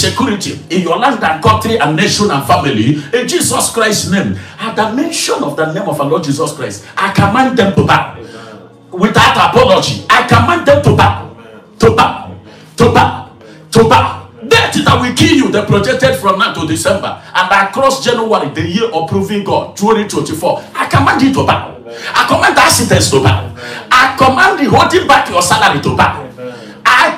security in your land and country and nation and family in Jesus Christ's name. At the mention of the name of our Lord Jesus Christ, I command them to bow without apology. I command them to bow, to bow, to bow, to bow. Death that will kill you, they projected from now to December and across January, the year of proving God, 2024. I command you to bow. I command accidents to bow. I command the holding back your salary to bow.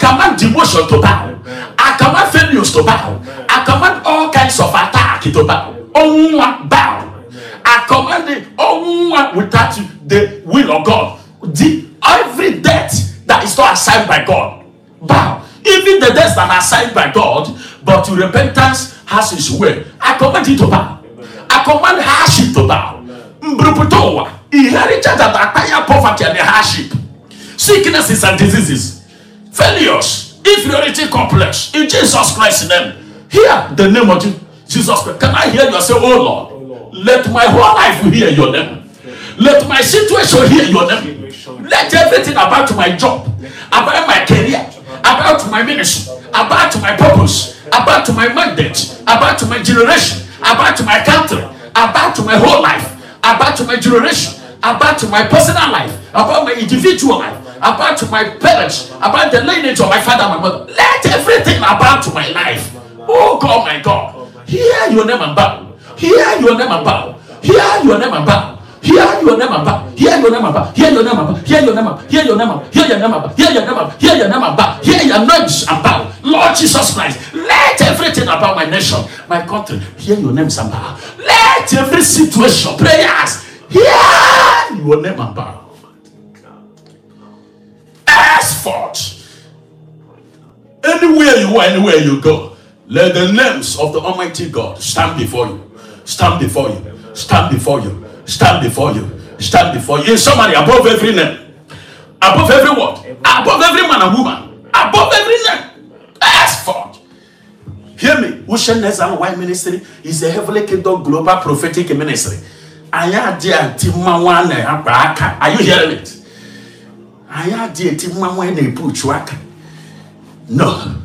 Command demotion to bow. I command failures to bow. I command all kinds of attack to bow. Oh, bow. I command it oh, without the will of God. The, every death that is not assigned by God, bow. Even the deaths that are assigned by God, but repentance has His way. I command it to bow. I command hardship to bow. Mbruputowa, inherited that entire poverty and hardship, sicknesses and diseases, failures, inferiority complex. In Jesus Christ's name, hear the name of Jesus Christ. Can I hear you say, Oh Lord, let my whole life hear your name. Let my situation hear your name. Let everything about my job, about my career, about my ministry, about my purpose, about my mandate, about my generation, about my country, about my whole life, about my generation, about my personal life, about my individual life, about my parents, about the lineage of my father and my mother. Let everything about my life, oh God, my God, hear your name and bow. Hear your name and bow. Hear your name and bow. Hear your name about. Hear your name about. Hear your name about. Hear your name about. Hear your name about. Hear your name about. Hear your name about. Hear your name about. Hear your names about. Lord Jesus Christ, let everything about my nation, my country, hear your names about. Let every situation, prayers, hear your name about. Henceforth, anywhere you are, anywhere you go, let the names of the Almighty God stand before you. Stand before you. Stand before you stand before you. Stand before you. In summary, above every name, above every word, above every man and woman, above every name. Henceforth. Hear me. Ocean Nezan Y Ministry is a Heavenly Kingdom Global Prophetic Ministry. Aya dia ti mawane aka. Are you hearing it? Aya dia ti mawane na epuchu aka. No.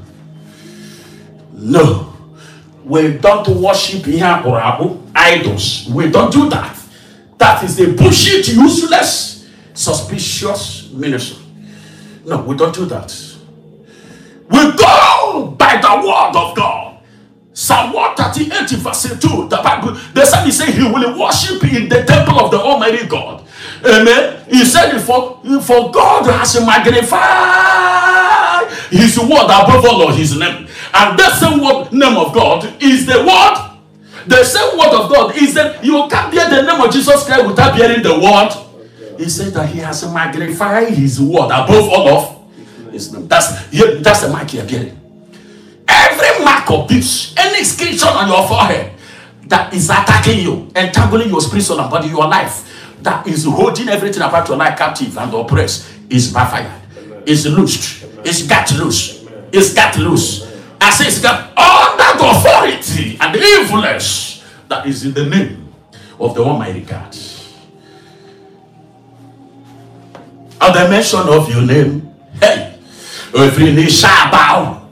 No. We don't worship here or idols. We don't do that. That is a bullshit, useless, suspicious ministry. No, we don't do that. We go by the word of God. Psalm 138, verse 2. The Bible, the psalmist say he will worship in the temple of the Almighty God. Amen. He said, for, for God has magnified his word above all of his name. And that same word, name of God is the word the same word of God is that you can't bear the name of Jesus Christ without bearing the word. He said that he has magnified his word above all of his name. That's, that's the mark you're bearing. Every mark of this, any inscription on your forehead that is attacking you, entangling your spirit, soul, and body, your life, that is holding everything about your life captive and oppressed, is backfired. Is loosed. Is got loose. Is got loose. I say it's got all that authority and influence that is in the name of the Almighty God. At the mention of your name, hey, every knee shall bow.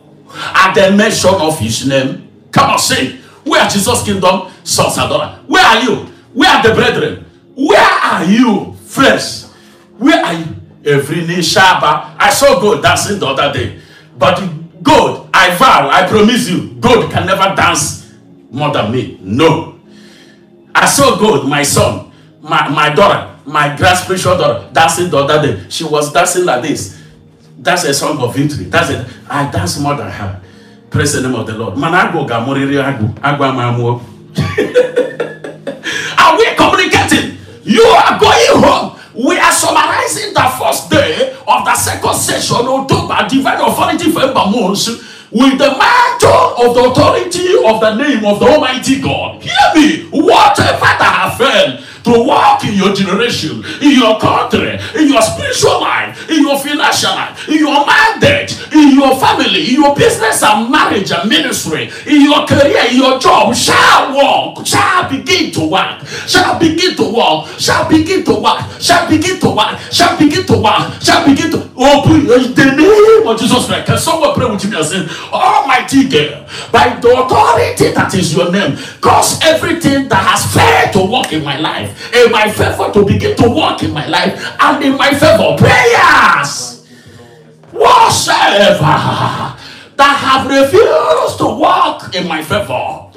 At the mention of his name, come on, say, where Jesus' kingdom, sons and daughters? Where are you? Where are the brethren? Where are you, friends? Where are you? Every knee shall. I saw God dancing the other day, but God, I vow, I promise you, God can never dance more than me. No. I saw God, my son, my, my daughter, my grand spiritual daughter, dancing the other day. She was dancing like this. That's a song of victory. That's it. I dance more than her. Praise the name of the Lord. Man, I go gamoriri agu. Agwa Are we communicating? You are going home. We are summarizing the first day of the second session, October, Divine Authority for Months, with the mantle of the authority of the name of the Almighty God. Hear me, whatever that have failed to walk in your generation, in your country, in your spiritual life, your financial life, in your mandate, in your family, in your business and marriage and ministry, in your career, in your job, shall walk, shall begin to work, shall begin to walk, shall begin to work, shall begin to work, shall begin to work, shall begin to open the name of Jesus Christ. Can someone pray with me and say, Almighty God, by the authority that is your name, cause everything that has failed to work in my life, in my favor to begin to work in my life, and in my favor, prayers, whatsoever that have refused to walk in my favor,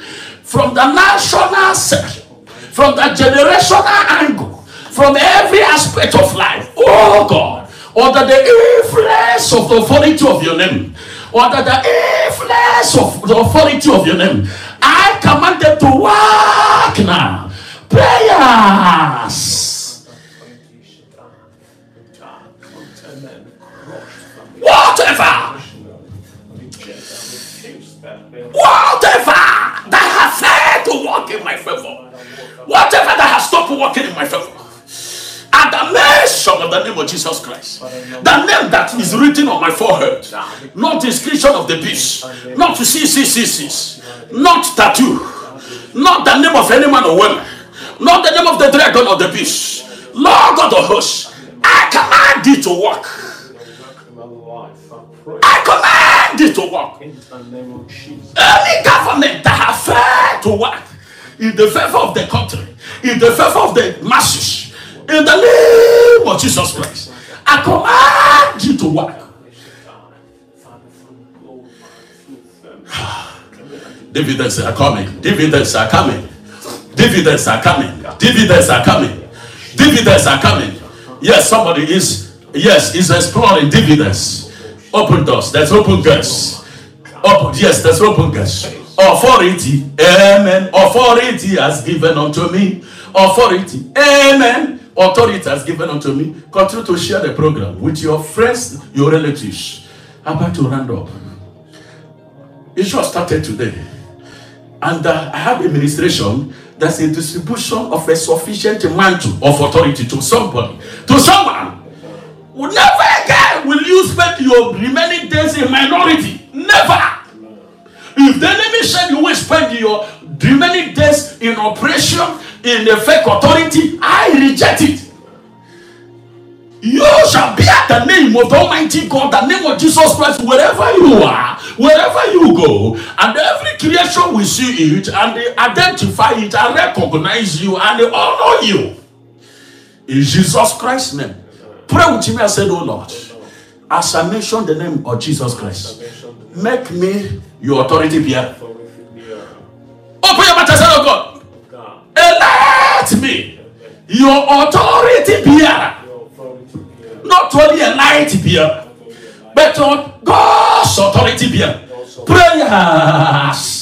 from the national section, from the generational angle, from every aspect of life, oh God under the influence of the authority of your name, under the influence of the authority of your name, I command them to walk now. Prayers. Whatever. Whatever that has failed to work in my favor. Whatever that has stopped working in my favor at the mention of the name of Jesus Christ, the name that is written on my forehead, not the inscription of the beast, not see, not tattoo, not the name of any man or woman, not the name of the dragon or the beast. Lord of hosts, I command thee to work. It to work. Any government that has failed to work in the favor of the country, in the favor of the masses, in the name of Jesus Christ, I command you to work. Dividends are coming. Dividends are coming. Dividends are coming. Dividends are coming. Dividends are coming. Yes, somebody is, yes, is exploring dividends. Open doors. There's open gates. Open, yes, there's open gates. Authority. Amen. Authority has given unto me. Authority. Amen authority has given unto me. Continue to share the program with your friends, your relatives. I'm about to round up. It just started today. And uh, I have administration that's a distribution of a sufficient amount of authority to somebody, to someone. Never again will you spend your remaining days in minority. Never. If the enemy said you will spend your remaining days in oppression, in the fake authority, I reject it. You shall be at the name of Almighty God, the name of Jesus Christ, wherever you are, wherever you go, and every creation will see it, and they identify it, and recognize you, and they honor you. In Jesus Christ's name. Pray with me. I said, Oh Lord, as I mention the name of Jesus Christ, make me your authority bearer. Open your mouth and say, Oh God, Elect me your authority bearer. Not only a light bearer, but God's authority bearer. Prayers.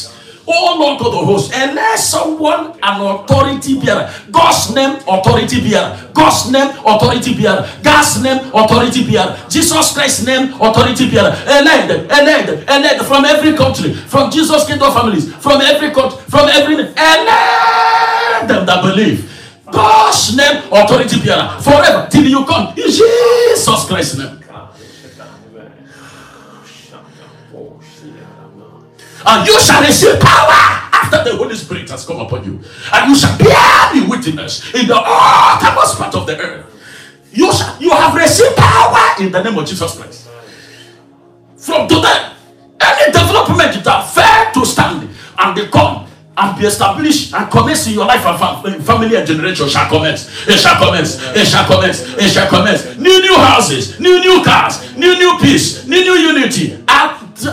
Lord God of hosts, elect someone an authority bearer. God's name, authority bearer. God's name, authority bearer. God's name, authority bearer. Jesus Christ's name, authority bearer. Elect elect elect from every country, from Jesus Kingdom families, from every country, from every elect them that believe. God's name, authority bearer, forever till you come in Jesus Christ's name. And you shall receive power after the Holy Spirit has come upon you, and you shall bear me witness in the uttermost part of the earth. You shall, you have received power in the name of Jesus Christ. From today, any development that failed to stand and become and be established and commence in your life and family and generation shall commence. It shall commence. It shall commence. It shall commence. New new houses, new new cars, new new peace, new new unity. Peace,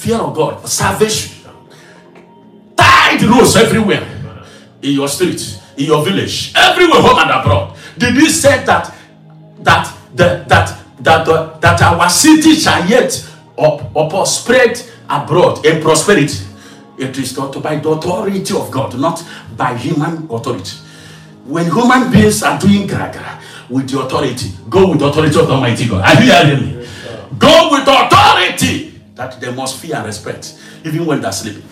fear of God, salvation. Tide roads everywhere in your street, in your village, everywhere, home and abroad. Did he say that that the, that that uh, that our city shall yet up, up spread abroad in prosperity? It is not by the authority of God, not by human authority. When human beings are doing gragra with the authority, go with the authority of the Almighty God. Are you hearing me? Go with authority that they must fear and respect, even when they're sleeping.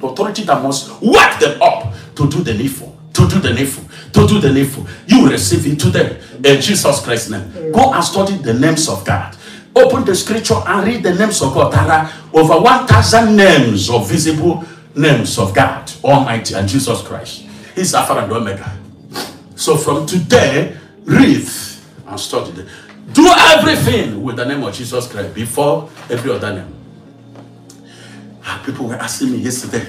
Authority that must wake them up to do the needful, to do the needful, to do the needful. You receive it today in Jesus Christ's name. Go and study the names of God. Open the scripture and read the names of God. There are over 1,000 names of visible names of God Almighty and Jesus Christ. He's Alpha and Omega. So from today, read and study. Do everything with the name of Jesus Christ before every other name. People were asking me yesterday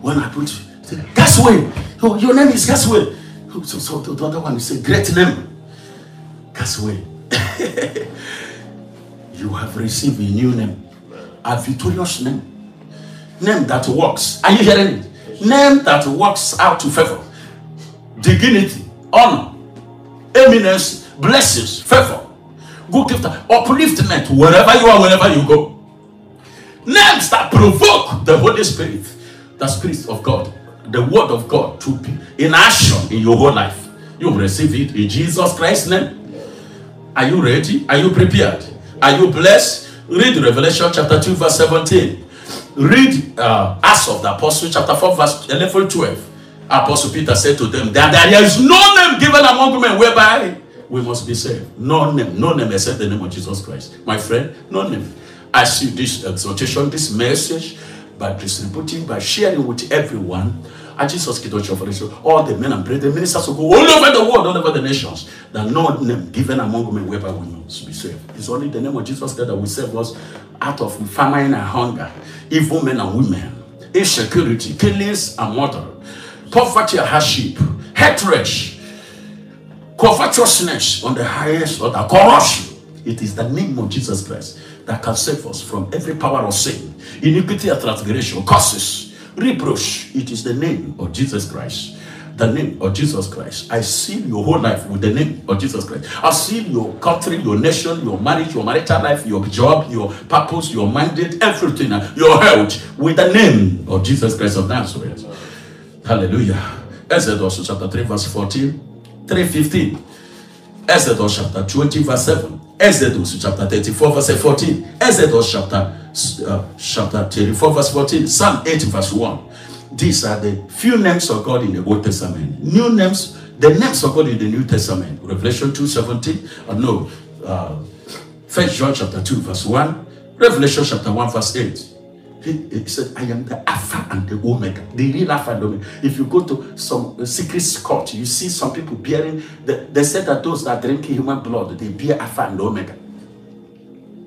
when I put Gasway. Oh, your name is Gasway. Oh, so, so the other one a great name. Gasway. you have received a new name, a victorious name, name that works. Are you hearing it? Name that works out to favor, dignity, honor, eminence, blessings, favor, good gift, upliftment, wherever you are, wherever you go. Names that provoke the Holy Spirit, the Spirit of God, the Word of God to be in action in your whole life. You receive it in Jesus Christ's name. Are you ready? Are you prepared? Are you blessed? Read Revelation chapter 2, verse 17. Read uh, Acts of the Apostle, chapter 4, verse 11, 12. Apostle Peter said to them that there is no name given among men whereby we must be saved. No name, no name except the name of Jesus Christ. My friend, no name. I see this exhortation, this message by distributing, by sharing with everyone. I Jesus Kidocho all the men and brethren, ministers will go all over the world, all over the nations. That no name given among men whereby we must be saved. It's only the name of Jesus that will save us out of famine and hunger, evil men and women, insecurity, killings and murder, poverty and hardship, hatred, covetousness on the highest order, corruption. It is the name of Jesus Christ that can save us from every power of sin, iniquity and transgression, curses, reproach. It is the name of Jesus Christ. The name of Jesus Christ. I seal your whole life with the name of Jesus Christ. I seal your country, your nation, your marriage, your marital life, your job, your purpose, your mandate, everything, uh, your health with the name of Jesus Christ of Nazareth. Hallelujah. Exodus chapter 3, verse 14. 3.15. Exodus chapter 20 verse 7. Exodus chapter 34 verse 14. Exodus chapter, uh, chapter 34 verse 14. Psalm 8 verse 1. These are the few names of God in the Old Testament. New names, the names of God in the New Testament. Revelation 2 17. Uh, no. Uh, First John chapter 2 verse 1. Revelation chapter 1 verse 8. He, he, said, I am the Alpha and the Omega, the real Alpha and Omega. If you go to some uh, secret court, you see some people bearing, the, they said that those that drink human blood, they bear Alpha and Omega.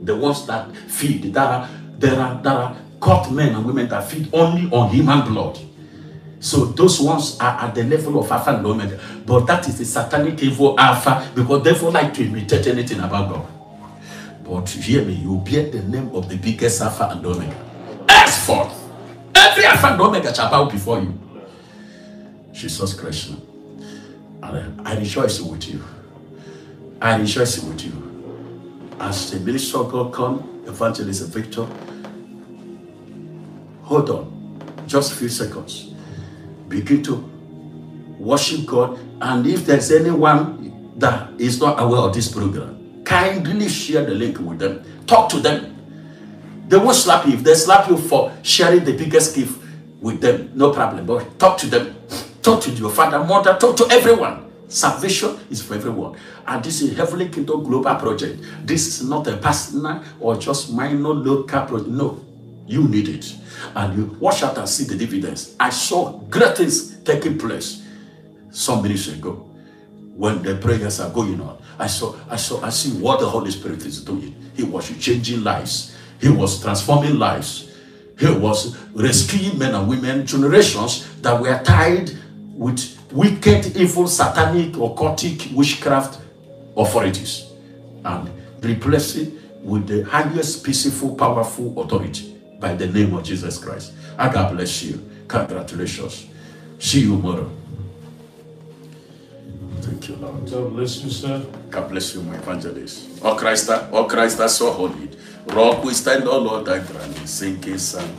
The ones that feed, there are, there are, there are court men and women that feed only on human blood. So those ones are at the level of Alpha and Omega. But that is the satanic evil Alpha because they don't like to imitate anything about God. But hear me, you bear the name of the biggest Alpha and Omega every Alpha and Omega shall bow before you. Jesus Christ. And I rejoice with you. I rejoice with you. As the minister of God come, evangelist a Victor, hold on, just a few seconds. Begin to worship God. And if there's anyone that is not aware of this program, kindly share the link with them. Talk to them they won't slap you. If they slap you for sharing the biggest gift with them, no problem. But talk to them. Talk to your father, mother, talk to everyone. Salvation is for everyone. And this is Heavenly Kingdom Global Project. This is not a personal or just minor local project. No, you need it. And you watch out and see the dividends. I saw great things taking place some minutes ago when the prayers are going on. I saw, I saw, I see what the Holy Spirit is doing. He was changing lives. He was transforming lives. He was rescuing men and women, generations that were tied with wicked, evil, satanic, occultic, witchcraft authorities and replacing with the highest peaceful, powerful authority by the name of Jesus Christ. I God bless you. Congratulations. See you tomorrow. Lord. God bless you, sir. God bless you, my evangelist. Oh Christ, oh Christ, that's so holy. Rock we stand all Lord, that ground is sinking sand.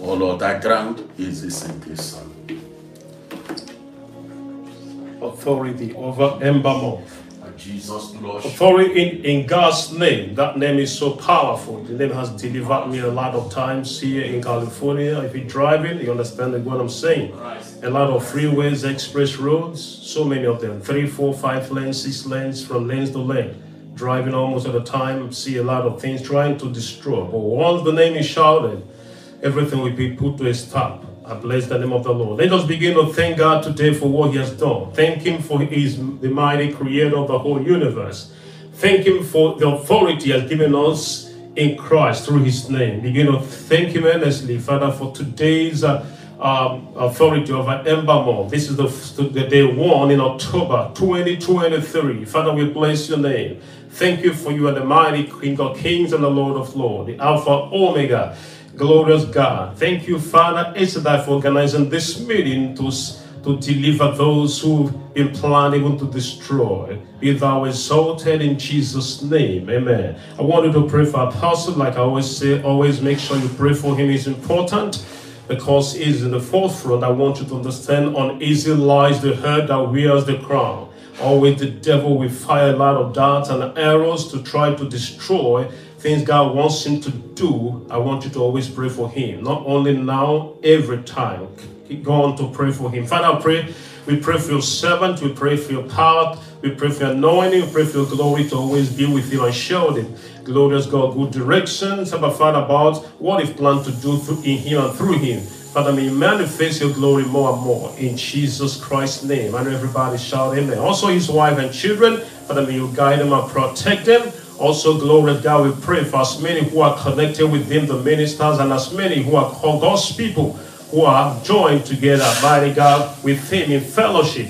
All over that ground is a sinking sand. Authority over Ember Jesus, Lord. Authority in, in God's name. That name is so powerful. The name has delivered me a lot of times here in California. If you're driving, you understand what I'm saying. A lot of freeways, express roads, so many of them. Three, four, five lanes, six lanes, from lanes to lane. Driving almost at a time, see a lot of things trying to destroy. But once the name is shouted, everything will be put to a stop. I bless the name of the Lord. Let us begin to thank God today for what He has done. Thank Him for His the mighty creator of the whole universe. Thank Him for the authority He has given us in Christ through His name. Begin to thank Him earnestly, Father, for today's uh, um, authority over Ember Month. This is the, the day one in October 2023. Father, we bless your name. Thank you for you are the mighty King of Kings and the Lord of Lords, the Alpha Omega glorious God. Thank you, Father Esadai, for organizing this meeting to, to deliver those who've been planning to destroy. Be thou exalted in Jesus' name. Amen. I wanted to pray for Apostle, like I always say, always make sure you pray for him is important because he's in the forefront. I want you to understand uneasy lies the head that wears the crown. Always the devil will fire a lot of darts and arrows to try to destroy things God wants him to do, I want you to always pray for him. Not only now, every time. Keep going to pray for him. Father, I pray. We pray for your servant. We pray for your power. We pray for your anointing. We pray for your glory to always be with him and show him. Glorious God, good directions. About Father, about what you plan to do through, in him and through him. Father, may you manifest your glory more and more in Jesus Christ's name. And everybody shout amen. Also, his wife and children, Father, may you guide them and protect them. Also, glory God, we pray for as many who are connected with Him, the ministers, and as many who are God's people who are joined together, mighty God, with Him in fellowship.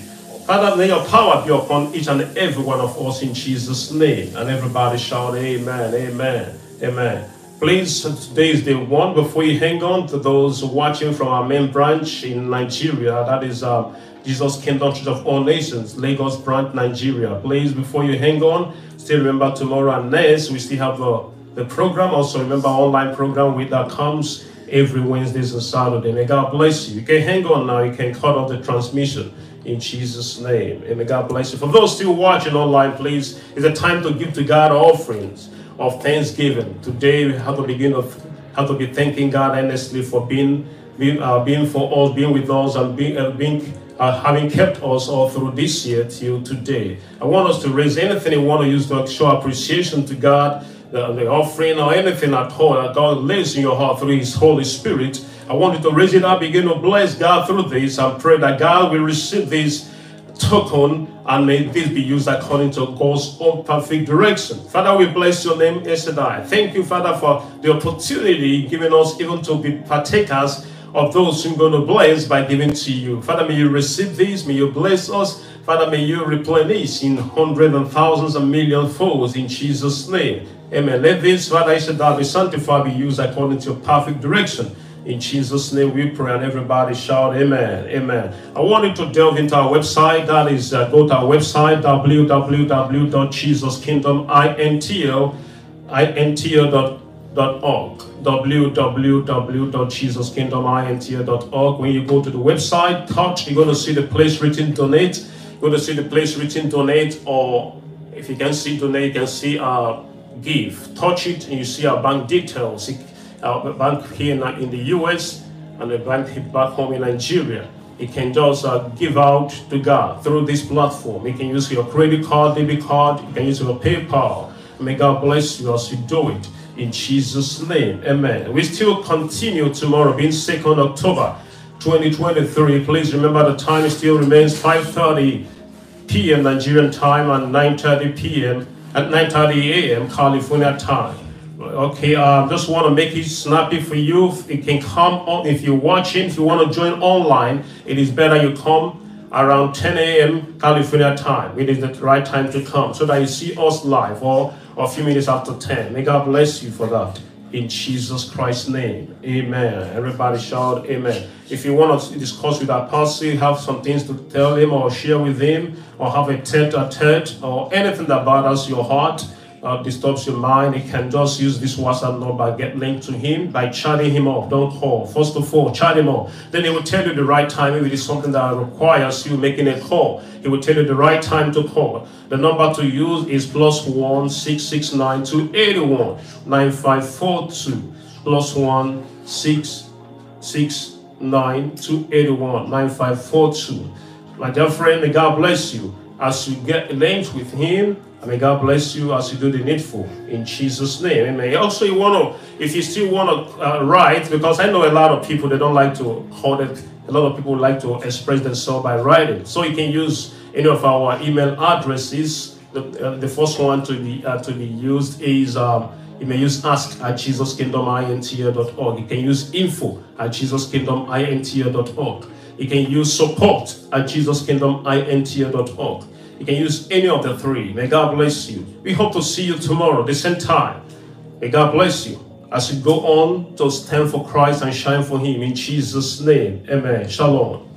Father, may your power be upon each and every one of us in Jesus' name. And everybody shout, Amen, Amen, Amen. Please, today is day one. Before you hang on to those watching from our main branch in Nigeria, that is uh, Jesus Kingdom Church of All Nations, Lagos branch, Nigeria. Please, before you hang on, Still remember tomorrow and next, we still have the, the program. Also remember online program with that comes every Wednesdays and Saturday. May God bless you. You can hang on now. You can cut off the transmission in Jesus' name. And may God bless you. For those still watching online, please, it's a time to give to God offerings of thanksgiving. Today we have to begin of have to be thanking God earnestly for being being, uh, being for us, being with us, and being, uh, being uh, having kept us all through this year till today. I want us to raise anything you want to use to show appreciation to God, the, the offering or anything at all that God lays in your heart through His Holy Spirit. I want you to raise it up, begin to bless God through this, and pray that God will receive this token and may this be used according to God's own perfect direction. Father, we bless your name, Esadai. Thank you, Father, for the opportunity given us even to be partakers of those who are going to bless by giving to you. Father, may you receive these, may you bless us. Father, may you replenish in hundreds and thousands and million folds in Jesus' name. Amen. Let this, Father, I said that be sanctified, be used according to your perfect direction. In Jesus' name we pray, and everybody shout, Amen. Amen. I want you to delve into our website. That is, uh, go to our website, www.jesuskingdomintl.intl.com www.jesuskingdomintl.org when you go to the website touch you're going to see the place written donate. You're going to see the place written donate or if you can see donate you can see uh, give touch it and you see our bank details. Our bank here in the US and the bank back home in Nigeria. You can just uh, give out to God through this platform. You can use your credit card, debit card, you can use your PayPal. May God bless you as you do it in Jesus' name. Amen. We still continue tomorrow, being 2nd October 2023. Please remember the time still remains 5:30 p.m. Nigerian time and 9:30 p.m. at 9:30 a.m. California time. Okay, I um, just want to make it snappy for you. It can come on if you're watching. If you want to join online, it is better you come around 10 a.m. California time. It is the right time to come so that you see us live or or a few minutes after 10. May God bless you for that. In Jesus Christ's name. Amen. Everybody shout amen. If you want to discuss with our pastor, have some things to tell him or share with him, or have a tete a tete, or anything that bothers your heart, uh, disturbs your mind, you can just use this WhatsApp number, get linked to him by chatting him up. Don't call. First of all, chat him up. Then he will tell you the right time if it is something that requires you making a call. He will tell you the right time to call. The number to use is plus one six six nine two eighty one nine five four two plus one six six nine two eighty one nine five four two. My dear friend, may God bless you as you get linked with him. May God bless you as you do the needful in Jesus' name. Amen. Also, you want to, if you still want to uh, write, because I know a lot of people they don't like to hold it. A lot of people like to express themselves by writing. So you can use any of our email addresses. The, uh, the first one to be uh, to be used is um, you may use ask at jesuskingdomintl.org. You can use info at jesuskingdomintl.org. You can use support at jesuskingdomintl.org. You can use any of the three. May God bless you. We hope to see you tomorrow, the same time. May God bless you as you go on to stand for Christ and shine for Him in Jesus' name. Amen. Shalom.